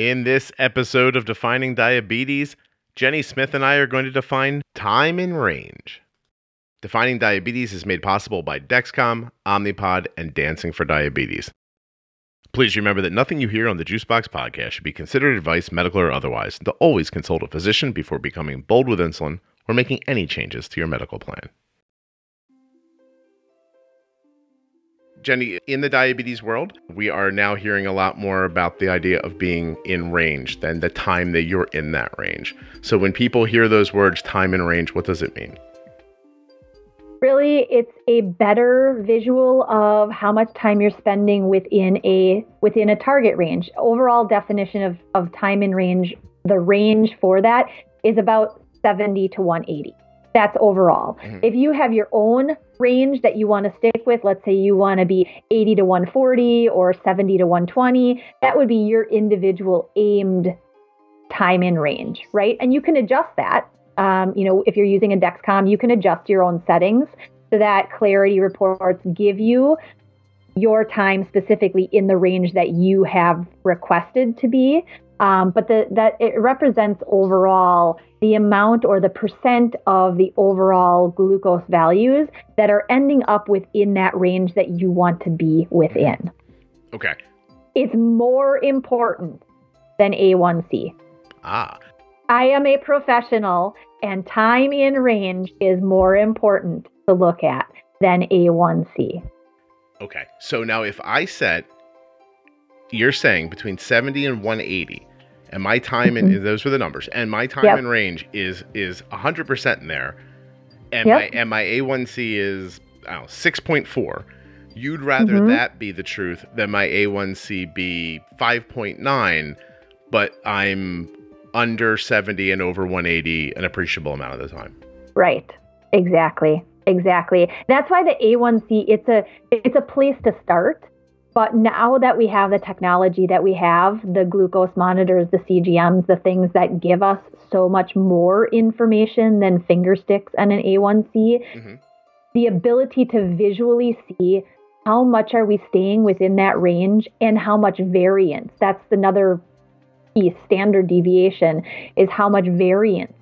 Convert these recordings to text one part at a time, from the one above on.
In this episode of Defining Diabetes, Jenny Smith and I are going to define time in range. Defining Diabetes is made possible by Dexcom, Omnipod, and Dancing for Diabetes. Please remember that nothing you hear on the Juicebox podcast should be considered advice, medical or otherwise, and to always consult a physician before becoming bold with insulin or making any changes to your medical plan. Jenny, in the diabetes world, we are now hearing a lot more about the idea of being in range than the time that you're in that range. So when people hear those words, time and range, what does it mean? Really, it's a better visual of how much time you're spending within a within a target range. Overall definition of, of time and range, the range for that is about 70 to 180. That's overall. Mm-hmm. If you have your own range that you want to stick with, let's say you want to be 80 to 140 or 70 to 120, that would be your individual aimed time in range, right? And you can adjust that. Um, you know, if you're using a Dexcom, you can adjust your own settings so that clarity reports give you your time specifically in the range that you have requested to be. Um, but the, that it represents overall the amount or the percent of the overall glucose values that are ending up within that range that you want to be within. Okay. It's more important than A1C. Ah. I am a professional, and time in range is more important to look at than A1C. Okay. So now if I set, you're saying between 70 and 180, and my time in mm-hmm. those were the numbers, and my time yep. in range is is 100% in there, and yep. my and my A1C is I don't know, 6.4. You'd rather mm-hmm. that be the truth than my A1C be 5.9, but I'm under 70 and over 180 an appreciable amount of the time. Right. Exactly. Exactly. That's why the A1C it's a it's a place to start but now that we have the technology that we have, the glucose monitors, the CGMs, the things that give us so much more information than finger sticks and an A1C, mm-hmm. the ability to visually see how much are we staying within that range and how much variance. That's another piece, standard deviation, is how much variance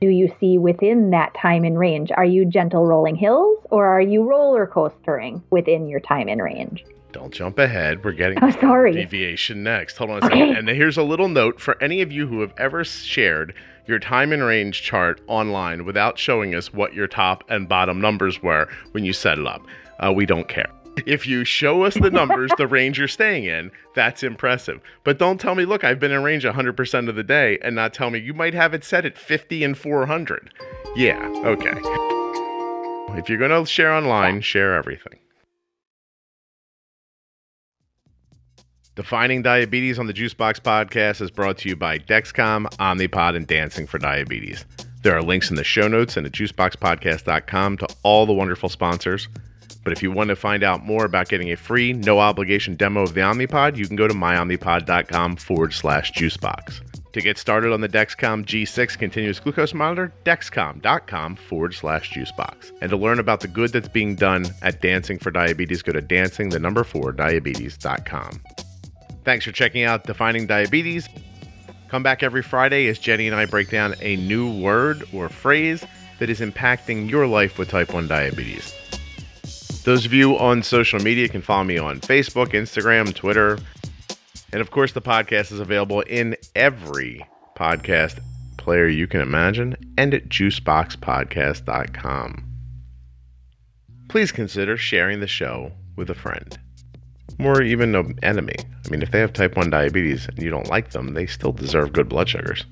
do you see within that time in range? Are you gentle rolling hills or are you roller coastering within your time in range? Don't jump ahead. We're getting oh, sorry. deviation next. Hold on a okay. second. And here's a little note for any of you who have ever shared your time and range chart online without showing us what your top and bottom numbers were when you set it up. Uh, we don't care. If you show us the numbers, the range you're staying in, that's impressive. But don't tell me, look, I've been in range 100% of the day and not tell me you might have it set at 50 and 400. Yeah, okay. If you're going to share online, share everything. Defining Diabetes on the Juicebox podcast is brought to you by Dexcom, Omnipod, and Dancing for Diabetes. There are links in the show notes and at juiceboxpodcast.com to all the wonderful sponsors. But if you want to find out more about getting a free, no obligation demo of the Omnipod, you can go to myomnipod.com forward slash juicebox. To get started on the Dexcom G6 continuous glucose monitor, dexcom.com forward slash juicebox. And to learn about the good that's being done at Dancing for Diabetes, go to dancing the number four diabetes.com. Thanks for checking out Defining Diabetes. Come back every Friday as Jenny and I break down a new word or phrase that is impacting your life with type 1 diabetes. Those of you on social media can follow me on Facebook, Instagram, Twitter. And of course, the podcast is available in every podcast player you can imagine and at juiceboxpodcast.com. Please consider sharing the show with a friend or even an enemy. I mean, if they have type 1 diabetes and you don't like them, they still deserve good blood sugars.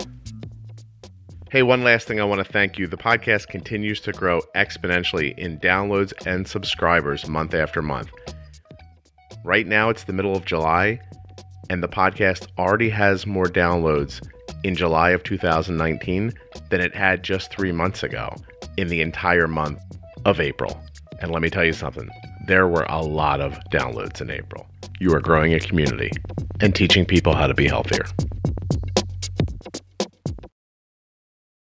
Hey, one last thing I want to thank you. The podcast continues to grow exponentially in downloads and subscribers month after month. Right now, it's the middle of July, and the podcast already has more downloads in July of 2019 than it had just three months ago in the entire month of April. And let me tell you something there were a lot of downloads in April. You are growing a community and teaching people how to be healthier.